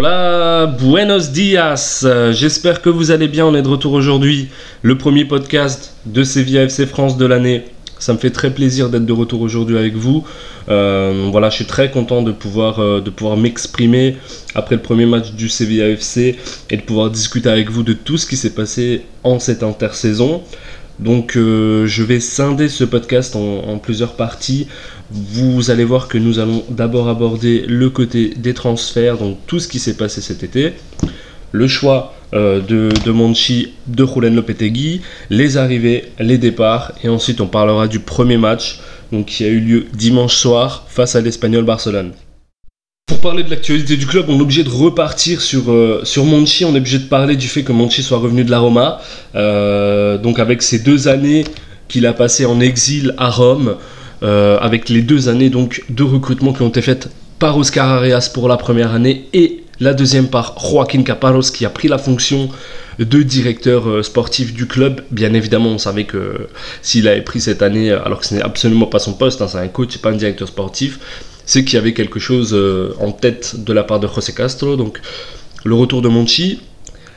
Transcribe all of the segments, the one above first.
Hola, buenos dias. J'espère que vous allez bien. On est de retour aujourd'hui. Le premier podcast de Sevilla FC France de l'année. Ça me fait très plaisir d'être de retour aujourd'hui avec vous. Euh, voilà, je suis très content de pouvoir, euh, pouvoir m'exprimer après le premier match du Sevilla FC et de pouvoir discuter avec vous de tout ce qui s'est passé en cette intersaison. Donc euh, je vais scinder ce podcast en, plusieurs parties. Vous allez voir que nous allons d'abord aborder le côté des transferts, donc tout ce qui s'est passé cet été, le choix euh, de, de Monchi, de Julen Lopetegui, les arrivées, les départs, et ensuite on parlera du premier match donc, qui a eu lieu dimanche soir face à l'Espagnol Barcelone. Pour parler de l'actualité du club, on est obligé de repartir sur, euh, Monchi, on est obligé de parler du fait que Monchi soit revenu de la Roma, euh, donc avec ces deux années qu'il a passées en exil à Rome, euh, avec les deux années donc de recrutement qui ont été faites par Oscar Arias pour la première année et la deuxième par Joaquin Caparros qui a pris la fonction de directeur sportif du club. Bien évidemment, on savait que s'il avait pris cette année, alors que ce n'est absolument pas son poste, hein, c'est un coach, pas un directeur sportif, c'est qu'il y avait quelque chose euh, en tête de la part de José Castro. Donc le retour de Monchi,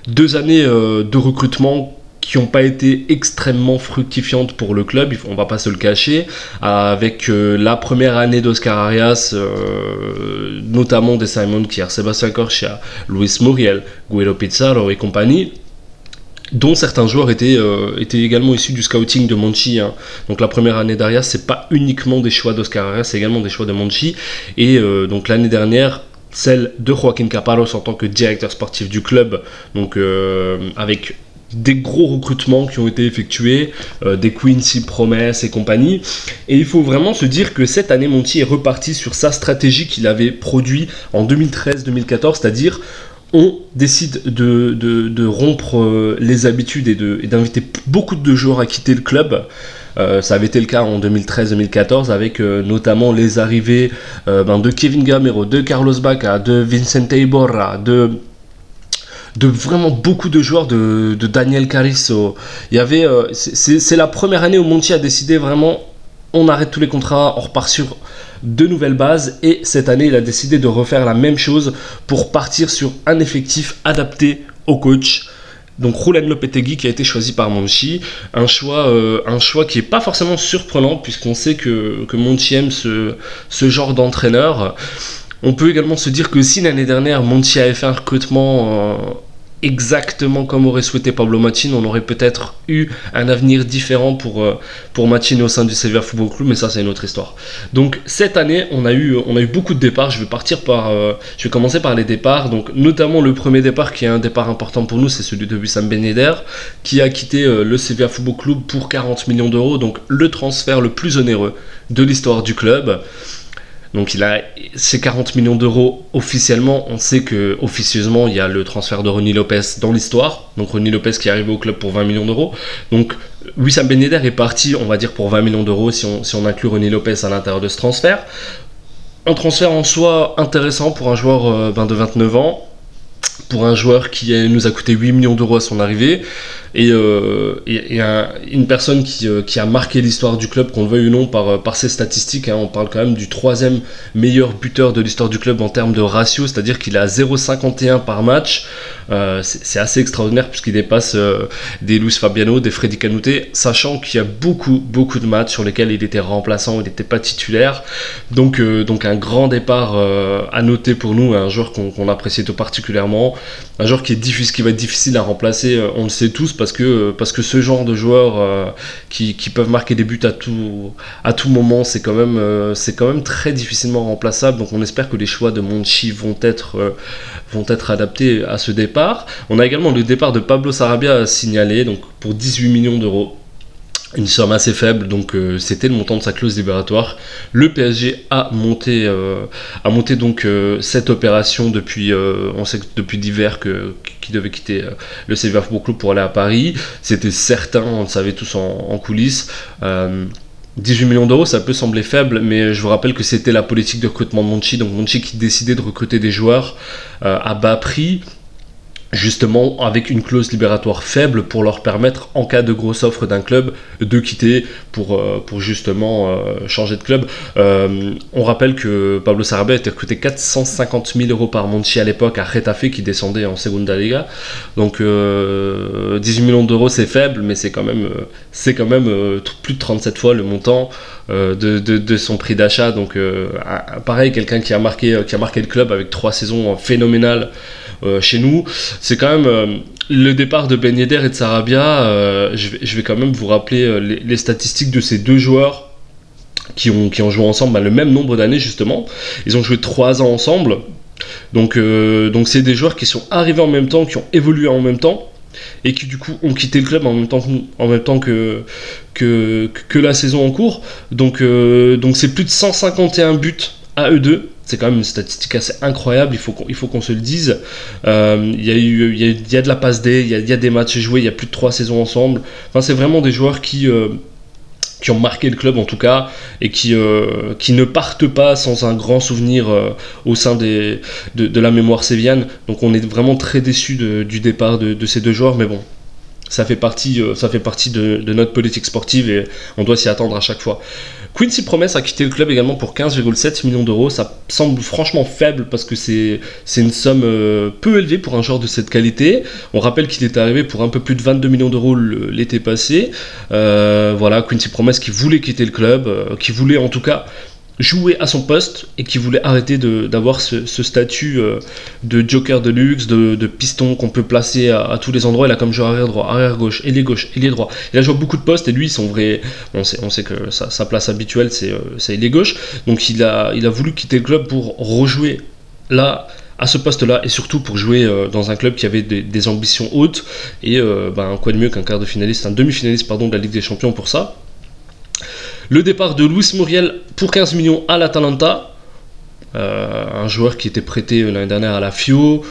deux années euh, de recrutement qui n'ont pas été extrêmement fructifiantes pour le club, on va pas se le cacher, avec euh, la première année d'Oscar Arias, notamment des Simon Kier, Sébastien Corchia, Luis Muriel, Guido Pizarro et compagnie, dont certains joueurs étaient, euh, étaient également issus du scouting de Monchi. hein. Donc la première année d'Arias, c'est pas uniquement des choix d'Oscar Arias, c'est également des choix de Monchi. Et euh, donc l'année dernière, celle de Joaquin Caparros en tant que directeur sportif du club, donc euh, avec des gros recrutements qui ont été effectués, des Quincy promesses et compagnie. Et il faut vraiment se dire que cette année, Monti est reparti sur sa stratégie qu'il avait produit en 2013-2014, c'est-à-dire on décide de, de- rompre euh, les habitudes et d'inviter beaucoup de joueurs à quitter le club. Euh, ça avait été le cas en 2013-2014 avec euh, notamment les arrivées ben, de Kevin Gamero, de Carlos Baca, de Vicente Iborra, de de vraiment beaucoup de joueurs de, Daniel Carisso. C'est c'est la première année où Monti a décidé vraiment, on arrête tous les contrats, on repart sur de nouvelles bases. Et cette année, il a décidé de refaire la même chose pour partir sur un effectif adapté au coach. Donc Julen Lopetegui qui a été choisi par Monchi, un choix, euh, qui n'est pas forcément surprenant puisqu'on sait que, que Monchi aime ce, genre d'entraîneur. On peut également se dire que si l'année dernière Monti avait fait un recrutement euh, exactement comme aurait souhaité Pablo Machin, on aurait peut-être eu un avenir différent pour, euh, pour Machin au sein du Sevilla Football Club, mais ça c'est une autre histoire. Donc cette année, on a eu, on a eu beaucoup de départs. Je vais partir par, euh, je vais commencer par les départs. Donc notamment le premier départ qui est un départ important pour nous, c'est celui de Wissam Ben Yedder, qui a quitté euh, le Sevilla Football Club pour 40 millions d'euros, donc le transfert le plus onéreux de l'histoire du club. Donc il a ces 40 millions d'euros officiellement. On sait que officieusement il y a le transfert de Ronnie Lopez dans l'histoire. Donc Ronnie Lopez qui est arrivé au club pour 20 millions d'euros. Donc Wissam Ben est parti, on va dire pour 20 millions d'euros si on, inclut Ronnie Lopez à l'intérieur de ce transfert. Un transfert en soi intéressant pour un joueur euh, ben, de 29 ans. Pour un joueur qui nous a coûté 8 millions d'euros à son arrivée, et, euh, une personne qui, euh, qui a marqué l'histoire du club, qu'on le veuille ou non, par, euh, ses statistiques. hein. on parle quand même du troisième meilleur buteur de l'histoire du club en termes de ratio, c'est-à-dire qu'il a 0,51 par match. C'est assez extraordinaire puisqu'il dépasse des Luis Fabiano, des Freddy Canute, sachant qu'il y a beaucoup, beaucoup de matchs sur lesquels il était remplaçant, il n'était pas titulaire. Donc, donc un grand départ à noter pour nous, un joueur qu'on qu'on apprécie tout particulièrement, un joueur qui est qui va être difficile à remplacer, on le sait tous, parce que, ce genre de joueurs euh, qui, qui peuvent marquer des buts à tout, moment, c'est quand, même, euh, c'est quand même très difficilement remplaçable. Donc on espère que les choix de Monchi vont être, euh, vont être adaptés à ce départ. On a également le départ de Pablo Sarabia à signaler, donc pour 18 millions d'euros. Une somme assez faible, donc euh, c'était le montant de sa clause libératoire. Le PSG a monté, euh, a monté donc euh, cette opération depuis, on sait depuis l'hiver que qui devait quitter le Football Club pour aller à Paris. C'était certain, on le savait tous en, en coulisses. Euh, 18 millions d'euros, ça peut sembler faible, mais je vous rappelle que c'était la politique de recrutement de Monchi. Donc Monchi qui décidait de recruter des joueurs à bas prix justement avec une clause libératoire faible pour leur permettre, en cas de grosse offre d'un club, de quitter pour, euh, pour justement euh, changer de club. Euh, on rappelle que Pablo Sarabia était recruté 450 000 euros par Monchi à l'époque à Retafe qui descendait en Segunda Liga. Donc 18 millions d'euros c'est faible, mais c'est quand même, c'est quand même plus de 37 fois le montant de, de, son prix d'achat. Donc pareil, quelqu'un qui, a marqué, qui a marqué le club avec trois saisons phénoménales. Euh, chez nous. C'est quand même euh, le départ de Ben et de Sarabia. Euh, je, vais, quand même vous rappeler les, statistiques de ces deux joueurs qui ont, qui ont joué ensemble bah, le même nombre d'années justement. Ils ont joué trois ans ensemble. Donc donc c'est des joueurs qui sont arrivés en même temps, qui ont évolué en même temps et qui du coup ont quitté le club en même temps que, en même temps que, que la saison en cours. Donc donc c'est plus de 151 buts à eux deux. C'est quand même une statistique assez incroyable, il faut qu'on, se le dise. Euh, il, y a de la passe D, il y a, des matchs joués, il y a plus de trois saisons ensemble. Enfin, c'est vraiment des joueurs qui, euh, qui ont marqué le club en tout cas, et qui, euh, qui ne partent pas sans un grand souvenir au sein de, la mémoire sévienne. Donc on est vraiment très déçu du départ de, ces deux joueurs, mais bon, ça fait partie, ça fait partie de, notre politique sportive et on doit s'y attendre à chaque fois. Quincy Promise a quitté le club également pour 15,7 millions d'euros. Ça semble franchement faible parce que c'est une somme euh, peu élevée pour un joueur de cette qualité. On rappelle qu'il est arrivé pour un peu plus de 22 millions d'euros l'été passé. Euh, voilà, Quincy Promise qui voulait quitter le club, euh, qui voulait en tout cas jouer à son poste et qui voulait arrêter d'avoir ce, statut euh, de joker de luxe, de, piston qu'on peut placer à, tous les endroits. Il a comme joueur arrière droit, arrière gauche, ailier gauche, ailier droit. Il a joué beaucoup de postes et lui, son vrai, on sait, on sait que sa, place habituelle c'est euh, ailier gauche. Donc il a, il a voulu quitter le club pour rejouer là à ce poste-là et surtout pour jouer euh, dans un club qui avait des, ambitions hautes et ben, quoi de mieux qu'un quart de finaliste, un demi-finaliste pardon de la Ligue des Champions pour ça. Le départ de Luis Muriel pour 15 millions à l'Atalanta. Euh, un joueur qui était prêté l'année dernière à la FIO.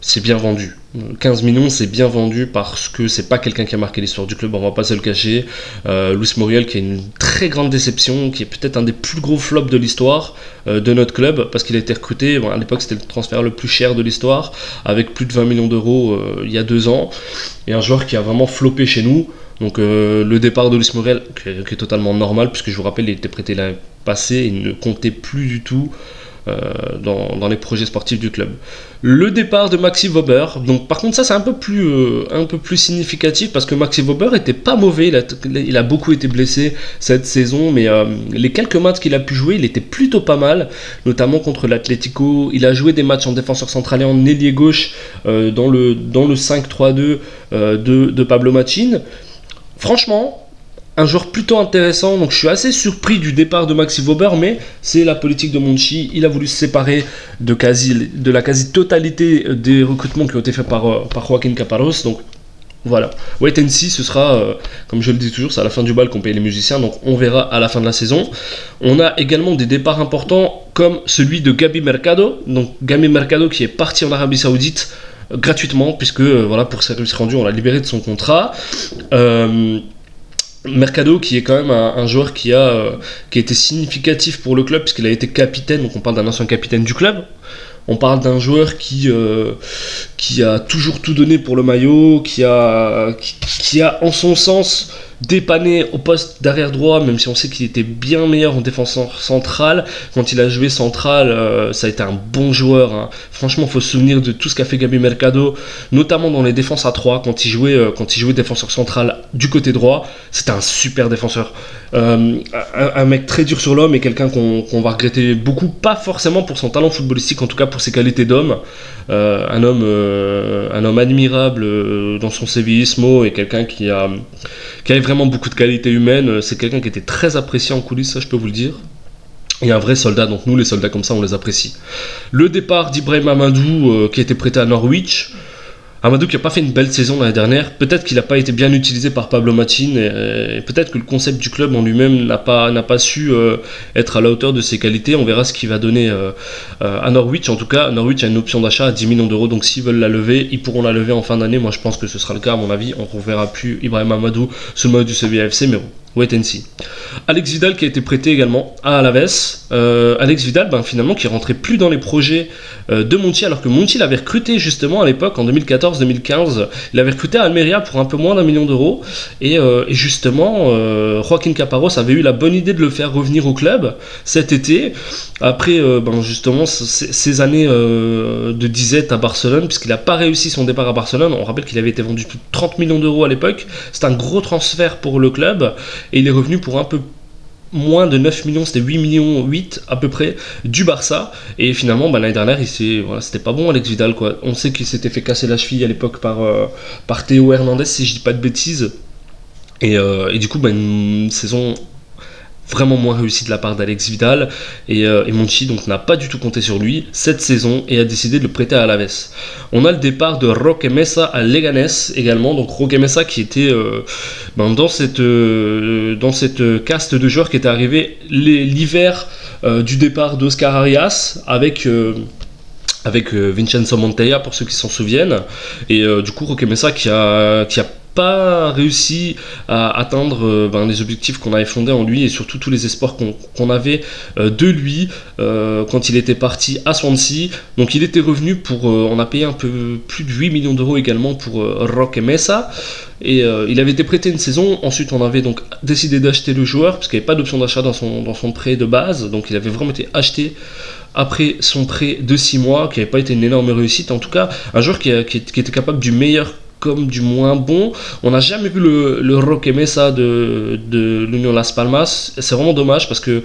C'est bien vendu. 15 millions, c'est bien vendu parce que c'est pas quelqu'un qui a marqué l'histoire du club, on va pas se le cacher. Euh, Luis Muriel qui est une très grande déception, qui est peut-être un des plus gros flops de l'histoire euh, de notre club parce qu'il a été recruté. à l'époque, c'était le transfert le plus cher de l'histoire, avec plus de 20 millions d'euros il y a deux ans. Et un joueur qui a vraiment floppé chez nous. Donc euh, le départ de Luis Morel, qui, est totalement normal, puisque je vous rappelle, il était prêté l'année passée, il ne comptait plus du tout euh, dans, les projets sportifs du club. Le départ de Maxi Weber, donc par contre ça c'est un, peu plus, euh, un peu plus significatif parce que Maxi Weber était pas mauvais, il a, beaucoup été blessé cette saison, mais les quelques matchs qu'il a pu jouer, il était plutôt pas mal, notamment contre l'Atlético. Il a joué des matchs en défenseur central et en ailier gauche dans le, dans le 5-3-2 de, de Pablo Machin. Franchement, un joueur plutôt intéressant. Donc je suis assez surpris du départ de Maxi Weber, mais c'est la politique de Monchi. Il a voulu se séparer de, quasi, de la quasi-totalité des recrutements qui ont été faits par, euh, par Joaquin Caparros. Donc voilà. Wait and see, ce sera, euh, comme je le dis toujours, c'est à la fin du bal qu'on paye les musiciens, donc on verra à la fin de la saison. On a également des départs importants comme celui de Gabi Mercado. Donc Gabi Mercado qui est parti en Arabie Saoudite gratuitement, puisque euh, voilà, pour service rendu, on l'a libéré de son contrat. Euh, Mercado qui est quand même un, joueur qui a, euh, qui a été significatif pour le club puisqu'il a été capitaine, donc on parle d'un ancien capitaine du club. On parle d'un joueur qui, qui a toujours tout donné pour le maillot, qui a, qui a en son sens dépanné au poste d'arrière droit, même si on sait qu'il était bien meilleur en défenseur central. Quand il a joué central, euh, ça a été un bon joueur. Hein. Franchement, faut se souvenir de tout ce qu'a fait Gabi Mercado, notamment dans les défenses à 3, quand il jouait, euh, quand il jouait défenseur central du côté droit. C'était un super défenseur. Euh, un, mec très dur sur l'homme et quelqu'un qu'on va regretter beaucoup, pas forcément pour son talent footballistique, en tout cas pour ses qualités d'homme. un, homme, un homme admirable dans son sévillismo et quelqu'un qui a, qui a vraiment beaucoup de qualités humaines. C'est quelqu'un qui était très apprécié en coulisses, ça je peux vous le dire. Et un vrai soldat, donc nous les soldats comme ça on les apprécie. Le départ d'Ibrahim Amadou euh, qui été prêté à Norwich. Amadou qui n'a pas fait une belle saison l'année dernière, peut-être qu'il n'a pas été bien utilisé par Pablo Machin, et, peut-être que le concept du club en lui-même n'a pas, su euh, être à la hauteur de ses qualités. On verra ce qu'il va donner euh, à Norwich. En tout cas, Norwich a une option d'achat à 10 millions d'euros, donc s'ils veulent la lever, ils pourront la lever en fin d'année. Moi je pense que ce sera le cas, à mon avis. On reverra plus Ibrahim Amadou sous le mode du CVFC, mais bon, Wait and see. Alex Vidal qui a été prêté également à Alaves. Euh, Alex Vidal, ben, finalement, qui rentrait plus dans les projets euh, de Monti, alors que Monti l'avait recruté justement à l'époque, en 2014-2015. Il avait recruté à Almeria pour un peu moins d'un million d'euros. Et, euh, justement, Joaquin Caparros avait eu la bonne idée de le faire revenir au club cet été. Après, ben, justement, ces années de disette à Barcelone, puisqu'il n'a pas réussi son départ à Barcelone. On rappelle qu'il avait été vendu plus de 30 millions d'euros à l'époque. C'est un gros transfert pour le club. Et il est revenu pour un peu moins de 9 millions, c'était 8 millions 8 à peu près du Barça. Et finalement, bah, l'année dernière, c'était pas bon Alex Vidal. On sait qu'il s'était fait casser la cheville à l'époque par, euh, Théo Hernandez, si je dis pas de bêtises. Et, euh, du coup, bah, une saison vraiment moins réussi de la part d'Alex Vidal. Et, euh, Monchi donc n'a pas du tout compté sur lui cette saison et a décidé de le prêter à Alaves. On a le départ de Roque Mesa à Leganés également, donc Roque Mesa qui était euh, ben, dans cette, euh, dans cette caste de joueurs qui était arrivé l'hiver du départ d'Oscar Arias avec avec Vincenzo Monteya pour ceux qui s'en souviennent. Et du coup Roque Mesa qui a pas réussi à atteindre euh, ben, les objectifs qu'on avait fondés en lui et surtout tous les espoirs qu'on avait euh, de lui euh, quand il était parti à Swansea. Donc il était revenu pour, on a payé un peu plus de 8 millions d'euros également pour Roque Mesa. Et il avait été prêté une saison, ensuite on avait donc décidé d'acheter le joueur, parce qu'il n'y avait pas d'option d'achat dans son, prêt de base, donc il avait vraiment été acheté après son prêt de 6 mois, qui n'avait pas été une énorme réussite. En tout cas, un joueur qui était capable du meilleur comme du moins bon. On n'a jamais vu le, le Mesa de, l'Union Las Palmas. C'est vraiment dommage parce que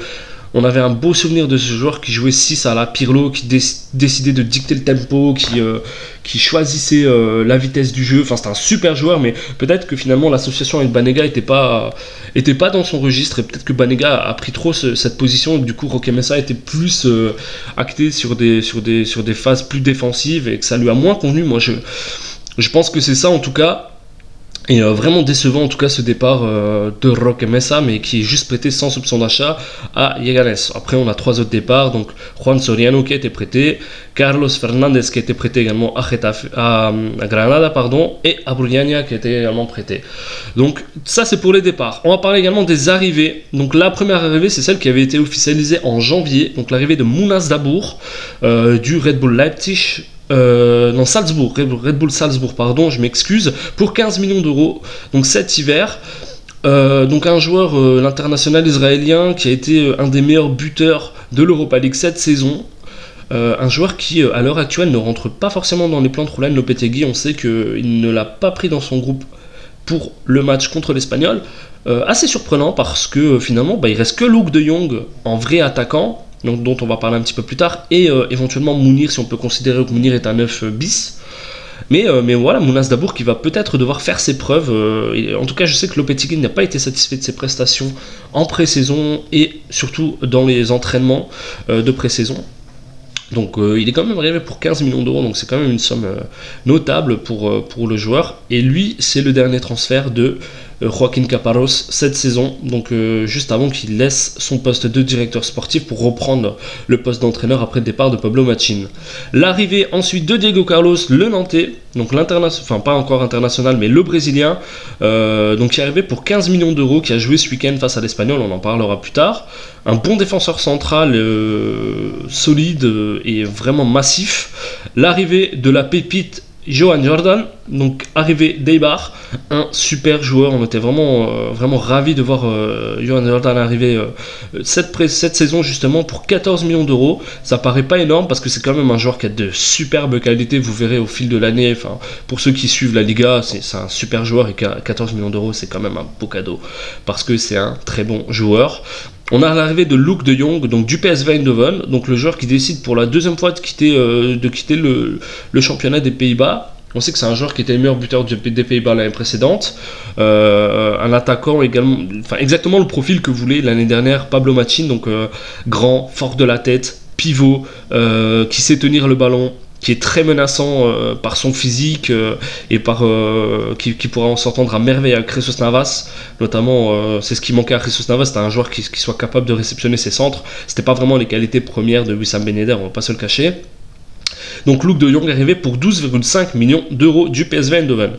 on avait un beau souvenir de ce joueur qui jouait 6 à la Pirlo, qui décidait de dicter le tempo, qui, euh, choisissait euh, la vitesse du jeu. Enfin, c'était un super joueur, mais peut-être que finalement l'association avec Banega n'était pas, était pas dans son registre et peut-être que Banega a pris trop cette position. Et du coup, Roque Mesa était plus euh, acté sur des, sur, des, sur des phases plus défensives et que ça lui a moins convenu. Moi, je je pense que c'est ça en tout cas. Et euh, vraiment décevant en tout cas ce départ euh, de Roque Mesa, mais qui est juste prêté sans soupçon d'achat à Yeganes. Après on a trois autres départs, donc Juan Soriano qui a été prêté, Carlos Fernandez qui a été prêté également à, à, Granada pardon, et Abrugliania qui a été également prêté. Donc ça c'est pour les départs. On va parler également des arrivées. Donc la première arrivée c'est celle qui avait été officialisée en janvier, donc l'arrivée de Mounas Dabour euh, du Red Bull Leipzig euh, non Salzbourg, Red Bull Salzbourg, pardon, je m'excuse, pour 15 millions d'euros, donc cet hiver. Euh, donc un joueur, euh, l'international israélien, qui a été un des meilleurs buteurs de l'Europa League cette saison. un joueur qui, à l'heure actuelle, ne rentre pas forcément dans les plans de Roland Lopetegui. On sait qu'il ne l'a pas pris dans son groupe pour le match contre l'Espagnol. assez surprenant parce que finalement, bah, il reste que Luke de Jong en vrai attaquant dont on va parler un petit peu plus tard, et euh, éventuellement Mounir, si on peut considérer que Mounir est un 9 euh, bis. Mais, euh, mais voilà, Mounas Dabour qui va peut-être devoir faire ses preuves. en tout cas, je sais que Lopetegui n'a pas été satisfait de ses prestations en pré-saison et surtout dans les entraînements de pré-saison. Donc il est quand même arrivé pour 15 millions d'euros, donc c'est quand même une somme notable pour, pour le joueur. Et lui, c'est le dernier transfert de Joaquin Caparros cette saison, donc euh, juste avant qu'il laisse son poste de directeur sportif pour reprendre le poste d'entraîneur après le départ de Pablo Machin. L'arrivée ensuite de Diego Carlos, le Nantais, donc l'international, enfin pas encore international, mais le Brésilien, euh, donc qui est arrivé pour 15 millions d'euros, qui a joué ce week-end face à l'Espagnol, on en parlera plus tard. Un bon défenseur central, solide et vraiment massif. L'arrivée de la pépite Johan Jordan, donc arrivé d'Eibar, un super joueur. On était vraiment, euh, vraiment ravis de voir euh, Johan Jordan arriver euh, cette, saison justement pour 14 millions d'euros. Ça paraît pas énorme parce que c'est quand même un joueur qui a de superbes qualités. Vous verrez au fil de l'année. Pour ceux qui suivent la Liga, c'est un super joueur et 14 millions d'euros, c'est quand même un beau cadeau parce que c'est un très bon joueur. On a l'arrivée de Luke de Jong, donc du PSV Eindhoven, donc le joueur qui décide pour la deuxième fois de quitter, euh, le, championnat des Pays-Bas. On sait que c'est un joueur qui était le meilleur buteur des Pays-Bas l'année précédente. Euh, un attaquant également, enfin exactement le profil que voulait l'année dernière Pablo Machin, donc euh, grand, fort de la tête, pivot, qui sait tenir le ballon, qui est très menaçant euh, par son physique euh, et par euh, qui, pourra en s'entendre à merveille avec Jesus Navas notamment c'est ce qui manquait à Jesus Navas c'était un joueur qui, soit capable de réceptionner ses centres c'était pas vraiment les qualités premières de Wissam Ben on va pas se le cacher donc Luke de Jong est arrivé pour 12,5 millions d'euros du PSV Eindhoven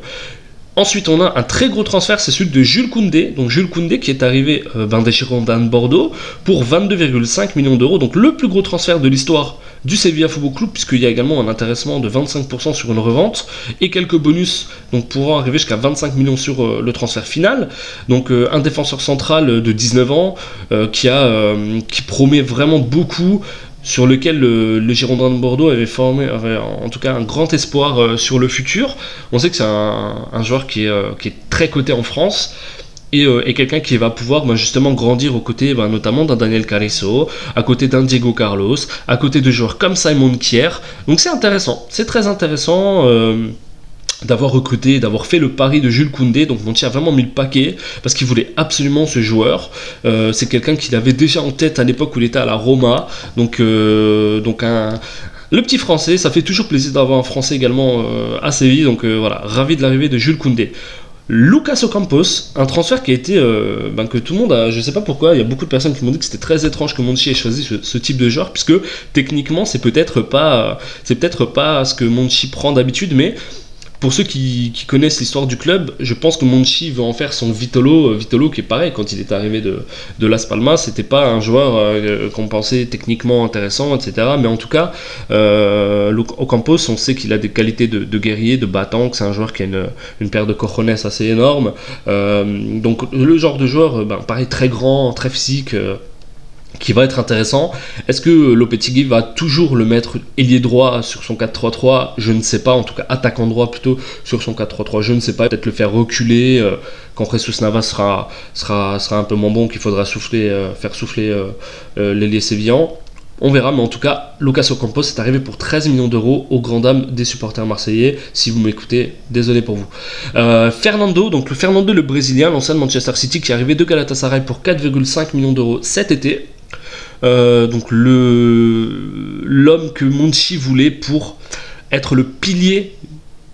Ensuite, on a un très gros transfert, c'est celui de Jules Koundé. Donc Jules Koundé qui est arrivé ben, des Girondins de Bordeaux pour 22,5 millions d'euros. Donc le plus gros transfert de l'histoire du Sevilla Football Club, puisqu'il y a également un intéressement de 25% sur une revente et quelques bonus, donc pouvant arriver jusqu'à 25 millions sur euh, le transfert final. Donc euh, un défenseur central de 19 ans qui, a, qui promet vraiment beaucoup sur lequel le, Girondin de Bordeaux avait formé, en tout cas un grand espoir euh, sur le futur. On sait que c'est un, joueur qui est, euh, qui est, très coté en France. Et, euh, quelqu'un qui va pouvoir bah, justement grandir aux côtés bah, notamment d'un Daniel Carrizo, à côté d'un Diego Carlos, à côté de joueurs comme Simon Kier. Donc c'est intéressant, c'est très intéressant d'avoir recruté, d'avoir fait le pari de Jules Koundé. Donc Monti a vraiment mis le paquet parce qu'il voulait absolument ce joueur. Euh, c'est quelqu'un qu'il avait déjà en tête à l'époque où il était à la Roma. Donc, euh, donc un, le petit français, ça fait toujours plaisir d'avoir un français également euh, à Séville. Donc voilà, ravi de l'arrivée de Jules Koundé. Lucas Ocampos, un transfert qui a été ben, que tout le monde a, je sais pas pourquoi, il y a beaucoup de personnes qui m'ont dit que c'était très étrange que Monchi ait choisi ce, ce, type de joueur, puisque techniquement c'est peut-être pas, c'est peut-être pas ce que Monchi prend d'habitude, mais pour ceux qui, connaissent l'histoire du club, je pense que Monchi veut en faire son Vitolo. Euh, Vitolo qui est pareil, quand il est arrivé de, de Las Palmas, c'était pas un joueur euh, qu'on pensait techniquement intéressant, etc. Mais en tout cas, euh, Ocampos, on sait qu'il a des qualités de, guerrier, de battant, que c'est un joueur qui a une, paire de cojones assez énorme. Euh, donc le genre de joueur, ben, pareil, très grand, très physique qui va être intéressant. Est-ce que Lopetegui va toujours le mettre ailier droit sur son 4-3-3 Je ne sais pas, en tout cas attaquant droit plutôt sur son 4-3-3, je ne sais pas, peut-être le faire reculer euh, quand Jesus Navas sera, sera, sera un peu moins bon, qu'il faudra souffler, euh, faire souffler euh, l'ailier sévillan. On verra, mais en tout cas, Lucas Ocampos est arrivé pour 13 millions d'euros aux grand dames des supporters marseillais. Si vous m'écoutez, désolé pour vous. Fernando, donc le Fernando le Brésilien, l'ancien de Manchester City, qui est arrivé de Galatasaray pour 4,5 millions d'euros cet été. Euh, donc le l'homme que Monchi voulait pour être le pilier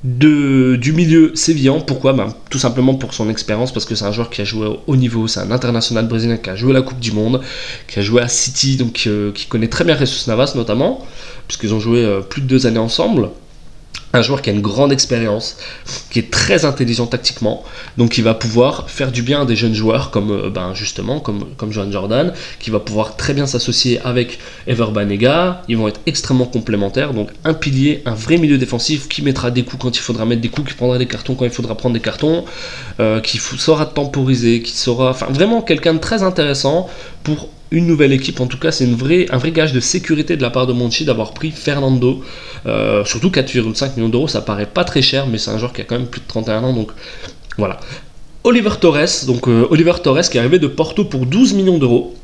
de, du milieu sévillan. Pourquoi? Ben, Tout simplement pour son expérience, parce que c'est un joueur qui a joué au haut niveau, c'est un international brésilien qui a joué la Coupe du Monde, qui a joué à City, donc euh, qui connaît très bien Jesus Navas notamment, puisqu'ils ont joué euh, plus de deux années ensemble un joueur qui a une grande expérience, qui est très intelligent tactiquement, donc il va pouvoir faire du bien à des jeunes joueurs comme euh, ben justement comme, comme Johan Jordan, qui va pouvoir très bien s'associer avec Ever Banega, ils vont être extrêmement complémentaires, donc un pilier, un vrai milieu défensif qui mettra des coups quand il faudra mettre des coups, qui prendra des cartons quand il faudra prendre des cartons, euh, qui saura temporiser, qui saura, enfin vraiment quelqu'un de très intéressant pour une nouvelle équipe. En tout cas, c'est vraie, un vrai gage de sécurité de la part de Monchi d'avoir pris Fernando. Euh, surtout 4,5 millions d'euros, ça paraît pas très cher, mais c'est un joueur qui a quand même plus de 31 ans, donc voilà. Oliver Torres, donc euh, Oliver Torres qui est arrivé de Porto pour 12 millions d'euros.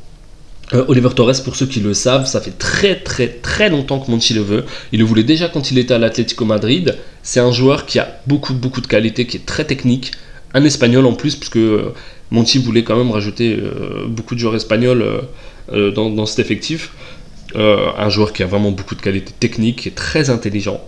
Euh, Oliver Torres, pour ceux qui le savent, ça fait très très très longtemps que Monchi le veut. Il le voulait déjà quand il était à l'Atlético Madrid. C'est un joueur qui a beaucoup beaucoup de qualité, qui est très technique. Un espagnol en plus, puisque Monti voulait quand même rajouter euh, beaucoup de joueurs espagnols euh, euh, dans, cet effectif. un joueur qui a vraiment beaucoup de qualités techniques, qui est très intelligent,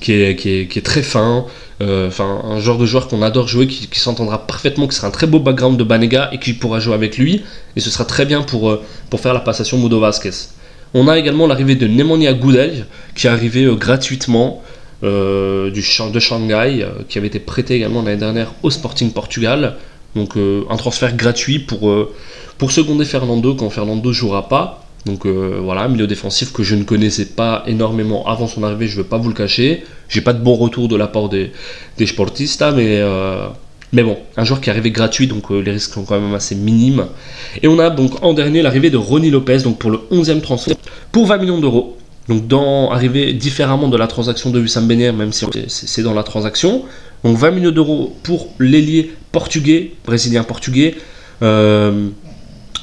qui est, qui est, très fin, enfin un genre de joueur qu'on adore jouer, qui, s'entendra parfaitement, qui sera un très beau background de Banega et qui pourra jouer avec lui, et ce sera très bien pour, pour faire la passation Mudo Vasquez. On a également l'arrivée de Nemonia Goudel, qui est arrivé gratuitement du, de Shanghai, qui avait été prêté également l'année dernière au Sporting Portugal, donc euh, un transfert gratuit pour, euh, pour seconder Fernando quand Fernando jouera pas. Donc euh, voilà, milieu défensif que je ne connaissais pas énormément avant son arrivée, je ne vais pas vous le cacher. J'ai pas de bon retour de la part des, des sportistas, mais, mais bon, un joueur qui est arrivé gratuit, donc les risques sont quand même assez minimes. Et on a donc en dernier l'arrivée de Ronnie Lopez, donc pour le 11e transfert, pour 20 millions d'euros. Donc dans, arrivé différemment de la transaction de Wissam Ben même si c'est dans la transaction. Donc 20 millions d'euros pour l'ailier portugais, brésilien-portugais. Euh,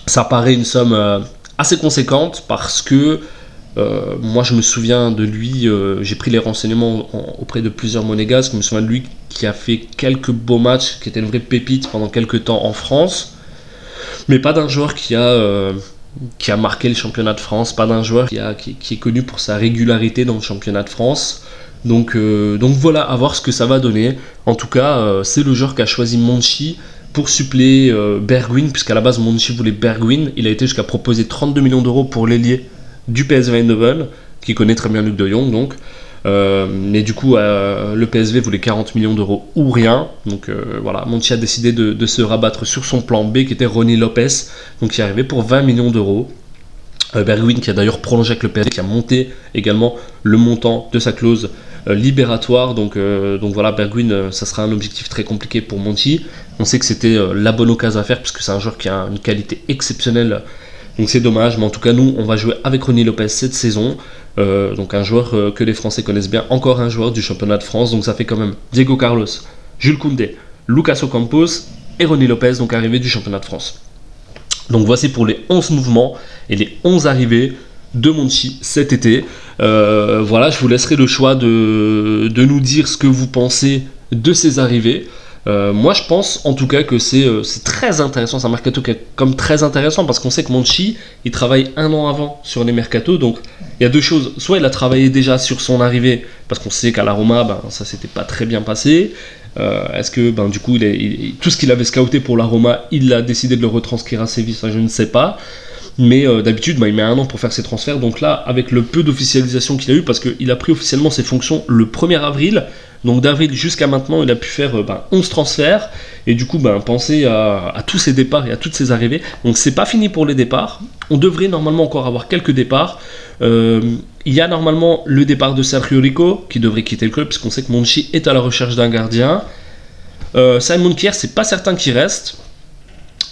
ça paraît une somme euh, assez conséquente parce que euh, moi je me souviens de lui, j'ai pris les renseignements auprès de plusieurs monégasques, je me souviens de lui qui a fait quelques beaux matchs, qui était une vraie pépite pendant quelques temps en France, mais pas d'un joueur qui a, qui a marqué le championnat de France, pas d'un joueur qui, est connu pour sa régularité dans le championnat de France. Donc, euh, voilà, à voir ce que ça va donner. En tout cas, euh, c'est le joueur qui a choisi Monchi pour suppléer euh, Bergwin, puisqu'à la base Monchi voulait Bergwin. Il a été jusqu'à proposer 32 millions d'euros pour l'ailier du PSV Eindhoven, qui connaît très bien Luc de Jong donc. Mais du coup, le PSV voulait 40 millions d'euros ou rien. Donc voilà, Monti a décidé de, se rabattre sur son plan B qui était Ronnie Lopez, donc qui est arrivé pour 20 millions d'euros. Bergwijn qui a d'ailleurs prolongé avec le PSV, qui a monté également le montant de sa clause libératoire. Donc, donc voilà, Bergwijn, ça sera un objectif très compliqué pour Monti. On sait que c'était la bonne occasion à faire puisque c'est un joueur qui a une qualité exceptionnelle donc c'est dommage, mais en tout cas, nous, on va jouer avec Ronnie Lopez cette saison. Euh, donc un joueur euh, que les Français connaissent bien, encore un joueur du championnat de France. Donc ça fait quand même Diego Carlos, Jules Koundé, Lucas Ocampos et Ronnie Lopez, donc arrivés du championnat de France. Donc voici pour les 11 mouvements et les 11 arrivées de Monchi cet été. Euh, voilà, je vous laisserai le choix de, de nous dire ce que vous pensez de ces arrivées. Euh, moi, je pense en tout cas que euh, c'est très intéressant. C'est un mercato qui est comme très intéressant parce qu'on sait que Monchi, il travaille un an avant sur les mercatos. Donc, il y a deux choses. Soit il a travaillé déjà sur son arrivée parce qu'on sait qu'à la Roma, ben, ça s'était pas très bien passé. Euh, est-ce que ben, du coup, tout ce qu'il avait scouté pour la Roma, il a décidé de le retranscrire à Séville Ça, je ne sais pas. Mais d'habitude, ben, il met un an pour faire ses transferts. Donc là, avec le peu d'officialisation qu'il a eu, parce qu'il a pris officiellement ses fonctions le 1er avril, donc d'avril jusqu'à maintenant, il a pu faire 11 euh, ben, transferts. Et du coup, ben, penser à, tous ses départs et à toutes ses arrivées. Donc c'est pas fini pour les départs. On devrait normalement encore avoir quelques départs. Euh, il y a normalement le départ de Sergio Rico, qui devrait quitter le club, puisqu'on sait que Monchi est à la recherche d'un gardien. Euh, Simon Kier, c'est pas certain qu'il reste.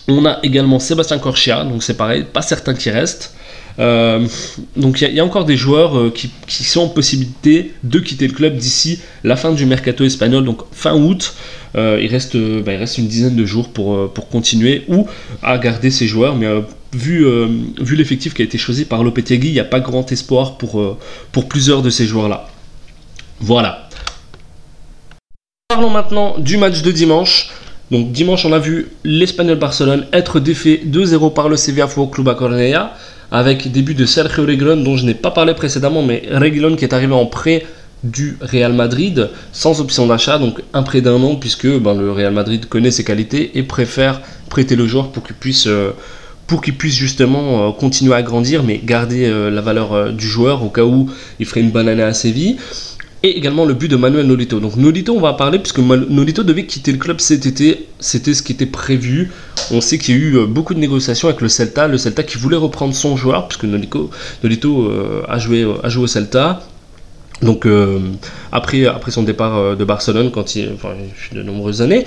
On a également Sébastien Corchia, donc c'est pareil, pas certain qu'il reste. Euh, donc il y, a encore des joueurs euh, qui, sont en possibilité de quitter le club d'ici la fin du mercato espagnol, donc fin août. Euh, il, reste, bah, il reste une dizaine de jours pour, continuer ou à garder ces joueurs, mais vu, l'effectif qui a été choisi par Lopetegui, il n'y a pas grand espoir pour, plusieurs de ces joueurs-là. Voilà. Parlons maintenant du match de dimanche. Donc dimanche, on a vu l'Espagnol Barcelone être défait 2-0 par le Sevilla Football Club à Cornellà avec début de Sergio Reguilon dont je n'ai pas parlé précédemment, mais Reguilon qui est arrivé en prêt du Real Madrid sans option d'achat, donc un prêt d'un an puisque ben, le Real Madrid connaît ses qualités et préfère prêter le joueur pour qu'il puisse, euh, justement euh, continuer à grandir mais garder euh, la valeur du joueur au cas où il ferait une bonne année à Séville et également le but de Manuel Nolito. Donc Nolito, on va parler puisque Nolito devait quitter le club cet été, c'était ce qui était prévu. On sait qu'il y a eu euh, beaucoup de négociations avec le Celta, le Celta qui voulait reprendre son joueur puisque Nolito, Nolito euh, a, joué, a au Celta. Donc euh, après, après son départ de Barcelone, quand il, enfin, de nombreuses années,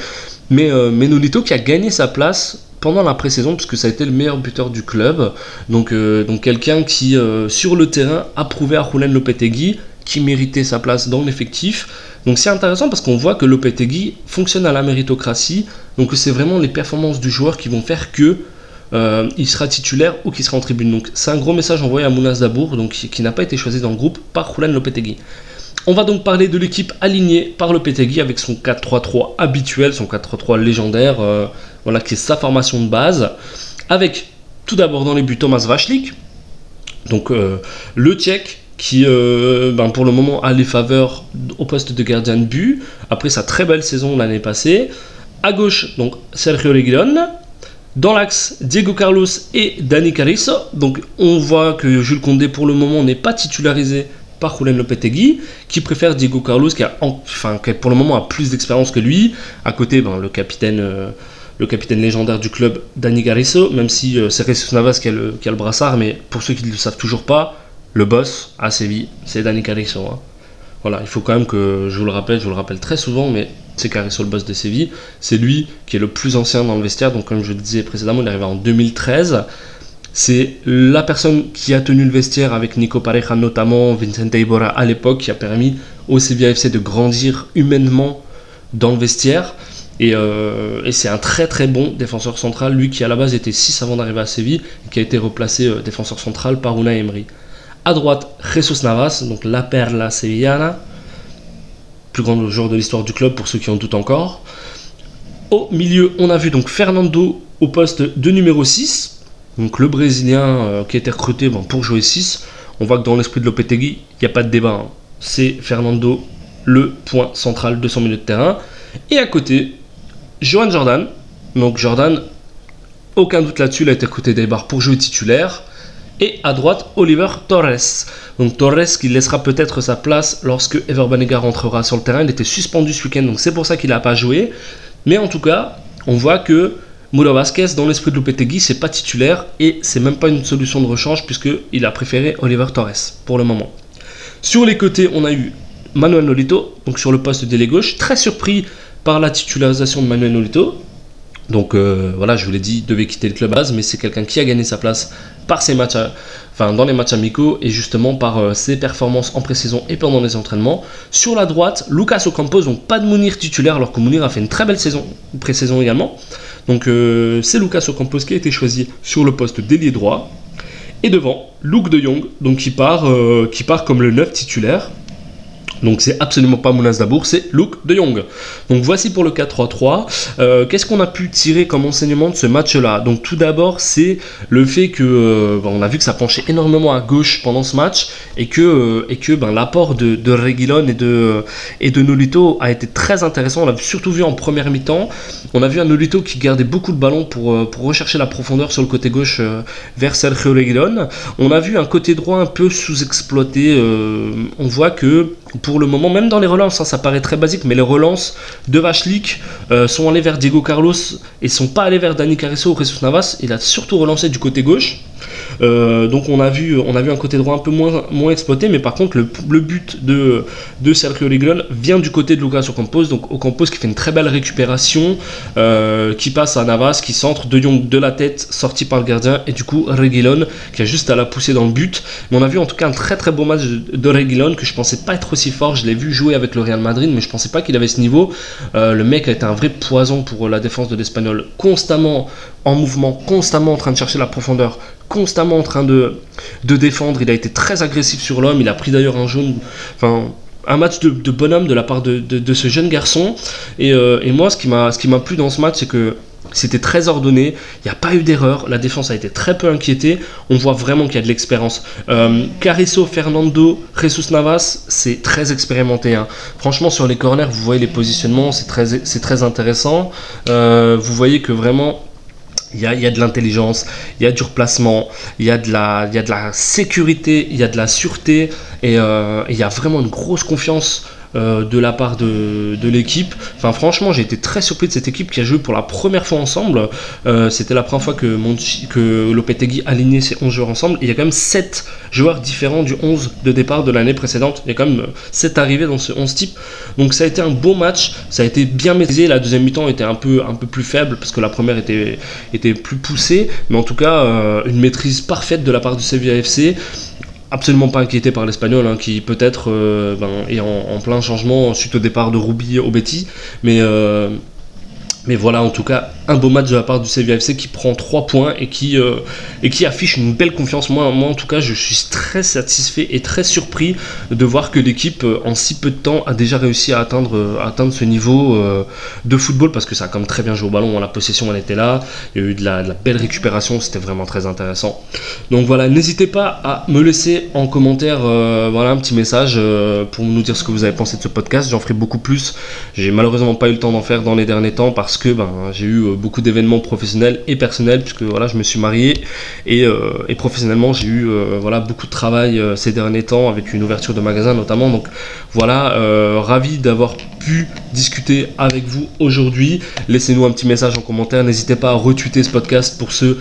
mais, mais Nolito qui a gagné sa place pendant la pré-saison puisque ça a été le meilleur buteur du club. Donc, donc quelqu'un qui sur le terrain a prouvé à Lopetegui qui méritait sa place dans l'effectif. Donc c'est intéressant parce qu'on voit que Lopetegui fonctionne à la méritocratie. Donc c'est vraiment les performances du joueur qui vont faire que euh, il sera titulaire ou qu'il sera en tribune. Donc c'est un gros message envoyé à Mounas Dabour, donc qui, n'a pas été choisi dans le groupe par Julian Lopetegui. On va donc parler de l'équipe alignée par Lopetegui avec son 4-3-3 habituel, son 4-3-3 légendaire, euh, voilà qui est sa formation de base, avec tout d'abord dans les buts Thomas Vachlik, donc euh, le Tchèque qui euh, ben, pour le moment a les faveurs au poste de gardien de but, après sa très belle saison l'année passée. À gauche, donc Sergio Reguilon. Dans l'axe, Diego Carlos et Dani Carrizo. Donc on voit que Jules Condé pour le moment n'est pas titularisé par Julen Lopetegui, qui préfère Diego Carlos, qui, a, enfin, qui pour le moment a plus d'expérience que lui. À côté, ben, le capitaine. Euh, le capitaine légendaire du club, Dani Carrizo, même si euh, c'est Navas qui a, le, qui a, le, brassard, mais pour ceux qui ne le savent toujours pas, le boss à Séville, c'est Dani Carisso. Hein. Voilà, il faut quand même que je vous le rappelle, je vous le rappelle très souvent, mais c'est Carisso le boss de Séville. C'est lui qui est le plus ancien dans le vestiaire, donc comme je le disais précédemment, il est arrivé en 2013. C'est la personne qui a tenu le vestiaire avec Nico Pareja notamment, Vincent Iborra à l'époque, qui a permis au Sevilla FC de grandir humainement dans le vestiaire. Euh, et, c'est un très très bon défenseur central, lui qui à la base était 6 avant d'arriver à Séville, et qui a été replacé euh, défenseur central par Unai Emery. À droite, Jesus Navas, donc la perla sevillana, plus grand joueur de l'histoire du club pour ceux qui en doutent encore. Au milieu, on a vu donc Fernando au poste de numéro 6, donc le Brésilien euh, qui a été recruté pour jouer 6. On voit que dans l'esprit de Lopetegui, il n'y a pas de débat. Hein. C'est Fernando le point central de son milieu de terrain. Et à côté, Johan Jordan. Donc Jordan, aucun doute là-dessus, il a été recruté des pour jouer titulaire. Et à droite, Oliver Torres. Donc Torres qui laissera peut-être sa place lorsque Ever Banega rentrera sur le terrain. Il était suspendu ce week-end, donc c'est pour ça qu'il n'a pas joué. Mais en tout cas, on voit que Muro Vasquez, dans l'esprit de Lopetegui, c'est pas titulaire et c'est même pas une solution de rechange puisqu'il a préféré Oliver Torres pour le moment. Sur les côtés, on a eu Manuel Nolito, donc sur le poste d'ailier gauche, très surpris par la titularisation de Manuel Nolito. Donc euh, voilà, je vous l'ai dit, il devait quitter le club base, mais c'est quelqu'un qui a gagné sa place par ses matchs, dans les matchs amicaux et justement par euh, ses performances en pré-saison et pendant les entraînements. Sur la droite, Lucas Ocampos, donc pas de Mounir titulaire, alors que Mounir a fait une très belle saison, pré-saison également. Donc euh, c'est Lucas Ocampos qui a été choisi sur le poste d'ailier droit. Et devant, Luke de Jong, donc qui part, qui part comme le 9 titulaire. Donc c'est absolument pas Mounas Dabour, c'est Luke de Jong. Donc voici pour le 4-3-3. Euh, qu'est-ce qu'on a pu tirer comme enseignement de ce match-là? Donc tout d'abord c'est le fait que euh, on a vu que ça penchait énormément à gauche pendant ce match et que, euh, et que ben, l'apport de, de Reguilon et de, et de Nolito a été très intéressant. On l'a surtout vu en première mi-temps. On a vu un Nolito qui gardait beaucoup de ballons pour, pour rechercher la profondeur sur le côté gauche vers Sergio Reguilon. On a vu un côté droit un peu sous-exploité. on voit que pour le moment, même dans les relances, hein, ça paraît très basique, mais les relances de Vachlik euh, sont allées vers Diego Carlos et sont pas allées vers Dani Carrizo ou Jesus Navas. Il a surtout relancé du côté gauche. Euh, donc on a, vu, on a vu un côté droit un peu moins, moins exploité, mais par contre le, but de, de Sergio Reguilon vient du côté de Lucas Ocampos, donc Ocampos qui fait une très belle récupération, euh, qui passe à Navas, qui centre de Jong de la tête, sorti par le gardien, et du coup Reguilon qui a juste à la pousser dans le but. Mais on a vu en tout cas un très très beau match de Reguilon que je pensais pas être aussi fort, je l'ai vu jouer avec le Real Madrid, mais je pensais pas qu'il avait ce niveau. Euh, le mec a été un vrai poison pour la défense de l'Espagnol, constamment en mouvement, constamment en train de chercher la profondeur, constamment en train de, de défendre. Il a été très agressif sur l'homme. Il a pris d'ailleurs un jaune. Enfin, un match de, bonhomme de la part de, de, ce jeune garçon. Et, euh, et moi, ce qui m'a plu dans ce match, c'est que c'était très ordonné, il n'y a pas eu d'erreur, la défense a été très peu inquiétée, on voit vraiment qu'il y a de l'expérience. Euh, Fernando, Jesus Navas, c'est très expérimenté. Hein. Franchement, sur les corners, vous voyez les positionnements, c'est très, très intéressant. Euh, vous voyez que vraiment, il y, a, de l'intelligence, il y a du replacement, il y, a de la, il y a de la sécurité, il y a de la sûreté et euh, il y a vraiment une grosse confiance euh, de la part de, l'équipe. Enfin, franchement, j'ai été très surpris de cette équipe qui a joué pour la première fois ensemble. Euh, c'était la première fois que, que Lopetegui alignait ses 11 joueurs ensemble. il y a quand même 7 joueurs différents du 11 de départ de l'année précédente. Il y a quand même 7 arrivées dans ce 11 type. Donc, ça a été un beau match. Ça a été bien maîtrisé. La deuxième mi-temps était un peu, plus faible parce que la première était, était plus poussée. Mais en tout cas, euh, une maîtrise parfaite de la part du Sevilla FC absolument pas inquiété par l'Espagnol, hein, qui peut-être euh, ben, est en, plein changement suite au départ de Ruby au Betty, euh, mais voilà, en tout cas, un beau match de la part du CVFC qui prend 3 points et qui, euh, et qui affiche une belle confiance. Moi, moi, en tout cas, je suis très satisfait et très surpris de voir que l'équipe, euh, en si peu de temps, a déjà réussi à atteindre, euh, atteindre ce niveau de football parce que ça a quand même très bien joué au ballon. La possession, elle était là. Il y a eu de la, belle récupération. C'était vraiment très intéressant. Donc voilà, n'hésitez pas à me laisser en commentaire voilà, un petit message pour nous dire ce que vous avez pensé de ce podcast. J'en ferai beaucoup plus. J'ai malheureusement pas eu le temps d'en faire dans les derniers temps parce que ben, j'ai eu beaucoup d'événements professionnels et personnels, puisque voilà, je me suis marié et, euh, professionnellement j'ai eu euh, voilà, beaucoup de travail ces derniers temps avec une ouverture de magasin notamment. Donc voilà, ravi d'avoir pu discuter avec vous aujourd'hui. Laissez-nous un petit message en commentaire. N'hésitez pas à retweeter ce podcast pour ceux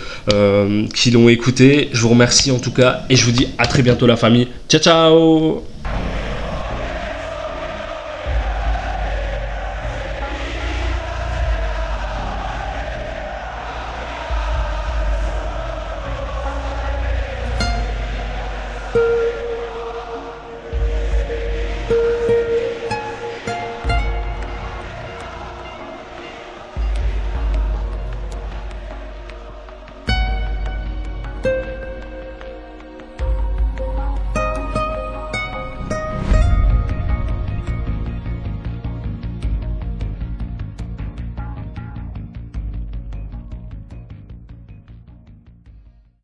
qui l'ont écouté. Je vous remercie en tout cas et je vous dis à très bientôt la famille. Ciao ciao